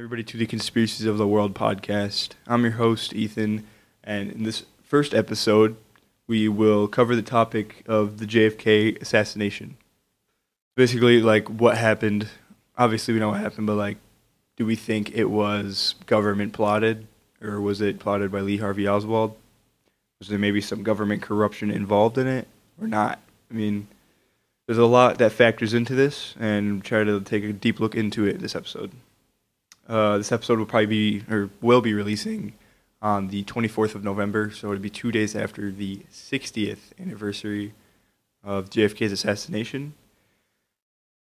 everybody, to the Conspiracies of the World podcast. I'm your host, Ethan, and in this first episode, we will cover the topic of the JFK assassination. Basically, like what happened. Obviously, we know what happened, but like, do we think it was government plotted, or was it plotted by Lee Harvey Oswald? Was there maybe some government corruption involved in it, or not? I mean, there's a lot that factors into this, and try to take a deep look into it this episode. Uh, this episode will probably be or will be releasing on the 24th of November, so it'll be two days after the 60th anniversary of JFK's assassination.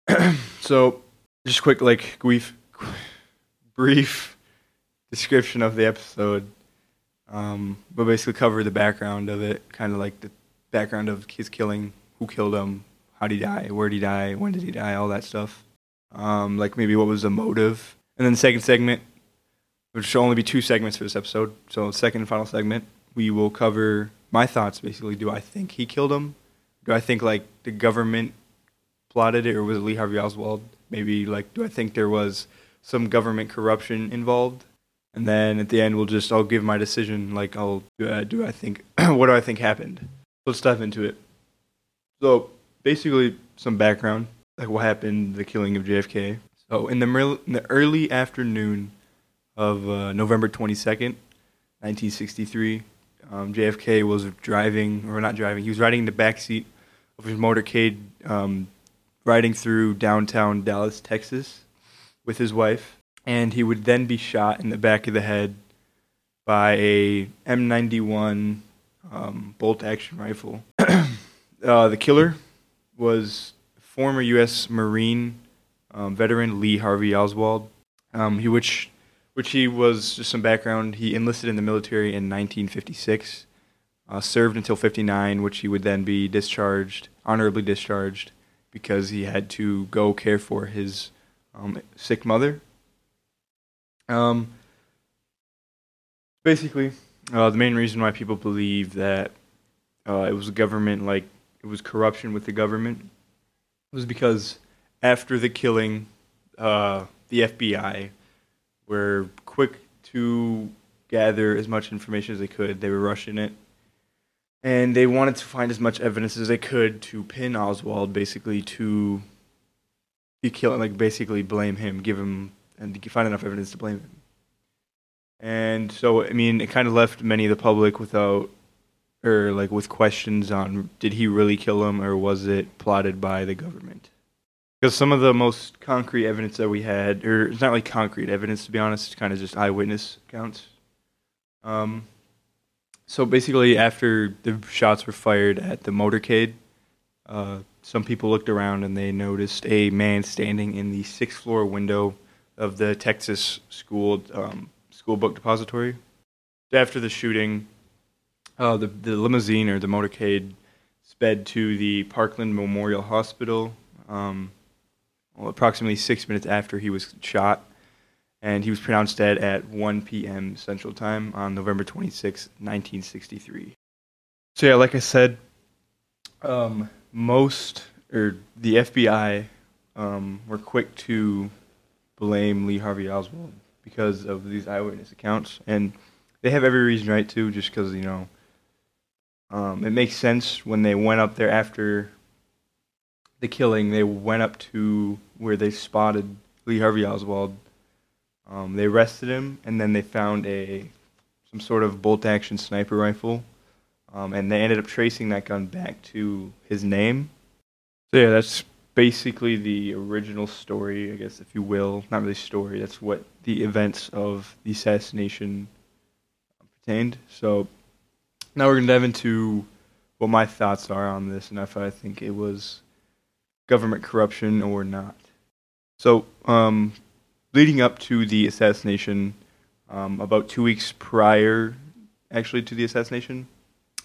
so, just quick, like brief, brief description of the episode. Um, but basically cover the background of it, kind of like the background of his killing, who killed him, how did he die, where did he die, when did he die, all that stuff. Um, like maybe what was the motive and then the second segment, which will only be two segments for this episode. So, second and final segment, we will cover my thoughts basically. Do I think he killed him? Do I think like the government plotted it, or was it Lee Harvey Oswald? Maybe like, do I think there was some government corruption involved? And then at the end, we'll just I'll give my decision. Like, I'll do I, do I think what do I think happened? Let's dive into it. So basically, some background, like what happened, the killing of JFK. So in the, in the early afternoon of uh, November 22nd, 1963, um, JFK was driving, or not driving, he was riding in the back seat of his motorcade, um, riding through downtown Dallas, Texas, with his wife, and he would then be shot in the back of the head by a M91 um, bolt action rifle. uh, the killer was former U.S. Marine um, veteran Lee Harvey Oswald, um, he, which which he was just some background. He enlisted in the military in 1956, uh, served until 59, which he would then be discharged, honorably discharged, because he had to go care for his um, sick mother. Um, basically, uh, the main reason why people believe that uh, it was government, like it was corruption with the government, was because after the killing, uh, the FBI were quick to gather as much information as they could. They were rushing it. And they wanted to find as much evidence as they could to pin Oswald basically to be killing, like basically blame him, give him, and find enough evidence to blame him. And so, I mean, it kind of left many of the public without, or like with questions on did he really kill him or was it plotted by the government? Because some of the most concrete evidence that we had, or it's not like concrete evidence to be honest, it's kind of just eyewitness accounts. Um, so basically, after the shots were fired at the motorcade, uh, some people looked around and they noticed a man standing in the sixth floor window of the Texas school um, school book depository. After the shooting, uh, the the limousine or the motorcade sped to the Parkland Memorial Hospital. Um, well, approximately six minutes after he was shot, and he was pronounced dead at 1 p.m. Central Time on November 26, 1963. So yeah, like I said, um, most or the FBI um, were quick to blame Lee Harvey Oswald because of these eyewitness accounts, and they have every reason right to, just because you know. Um, it makes sense when they went up there after the killing, they went up to where they spotted Lee Harvey Oswald. Um, they arrested him, and then they found a some sort of bolt-action sniper rifle, um, and they ended up tracing that gun back to his name. So yeah, that's basically the original story, I guess, if you will. Not really story. That's what the events of the assassination pertained. So now we're gonna dive into what my thoughts are on this, and if I think it was government corruption or not. So, um, leading up to the assassination, um, about two weeks prior, actually, to the assassination,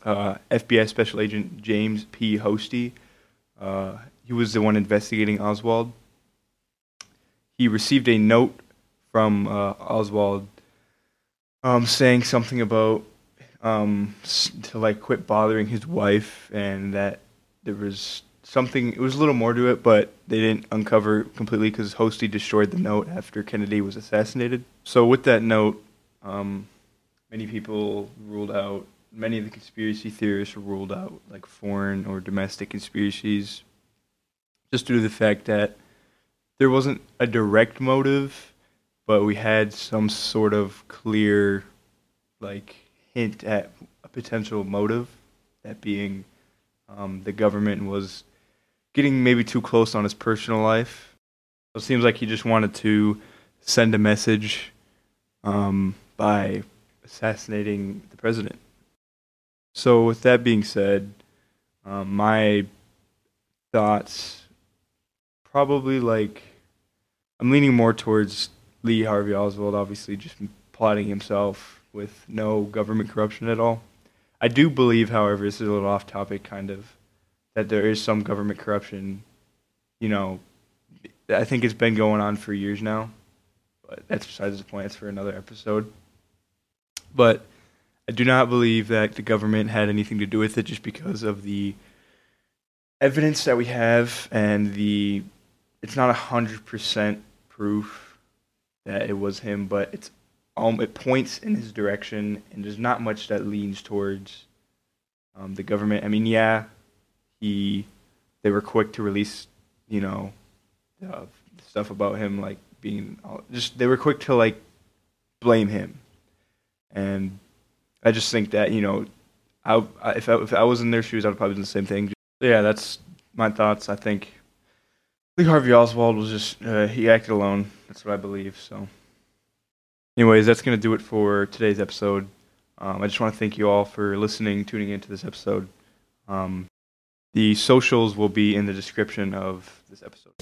uh, FBI Special Agent James P. Hosty, uh, he was the one investigating Oswald. He received a note from uh, Oswald um, saying something about um, to like quit bothering his wife and that there was something. It was a little more to it, but they didn't uncover completely because Hosty destroyed the note after Kennedy was assassinated. So with that note, um, many people ruled out. Many of the conspiracy theorists ruled out like foreign or domestic conspiracies, just due to the fact that there wasn't a direct motive, but we had some sort of clear, like hint at a potential motive, that being um, the government was getting maybe too close on his personal life. It seems like he just wanted to send a message um, by assassinating the president. So, with that being said, um, my thoughts probably like I'm leaning more towards Lee Harvey Oswald, obviously, just plotting himself with no government corruption at all. I do believe, however, this is a little off topic, kind of, that there is some government corruption. You know, I think it's been going on for years now, but that's besides the point. It's for another episode. But I do not believe that the government had anything to do with it just because of the evidence that we have and the it's not hundred percent proof that it was him, but it's um, it points in his direction, and there's not much that leans towards um, the government. I mean, yeah, he they were quick to release, you know, uh, stuff about him like being just they were quick to like blame him, and I just think that you know, I if I, if I was in their shoes, I'd probably do the same thing. Yeah, that's my thoughts. I think Lee Harvey Oswald was just uh, he acted alone. That's what I believe. So, anyways, that's gonna do it for today's episode. Um, I just want to thank you all for listening, tuning into this episode. Um, the socials will be in the description of this episode.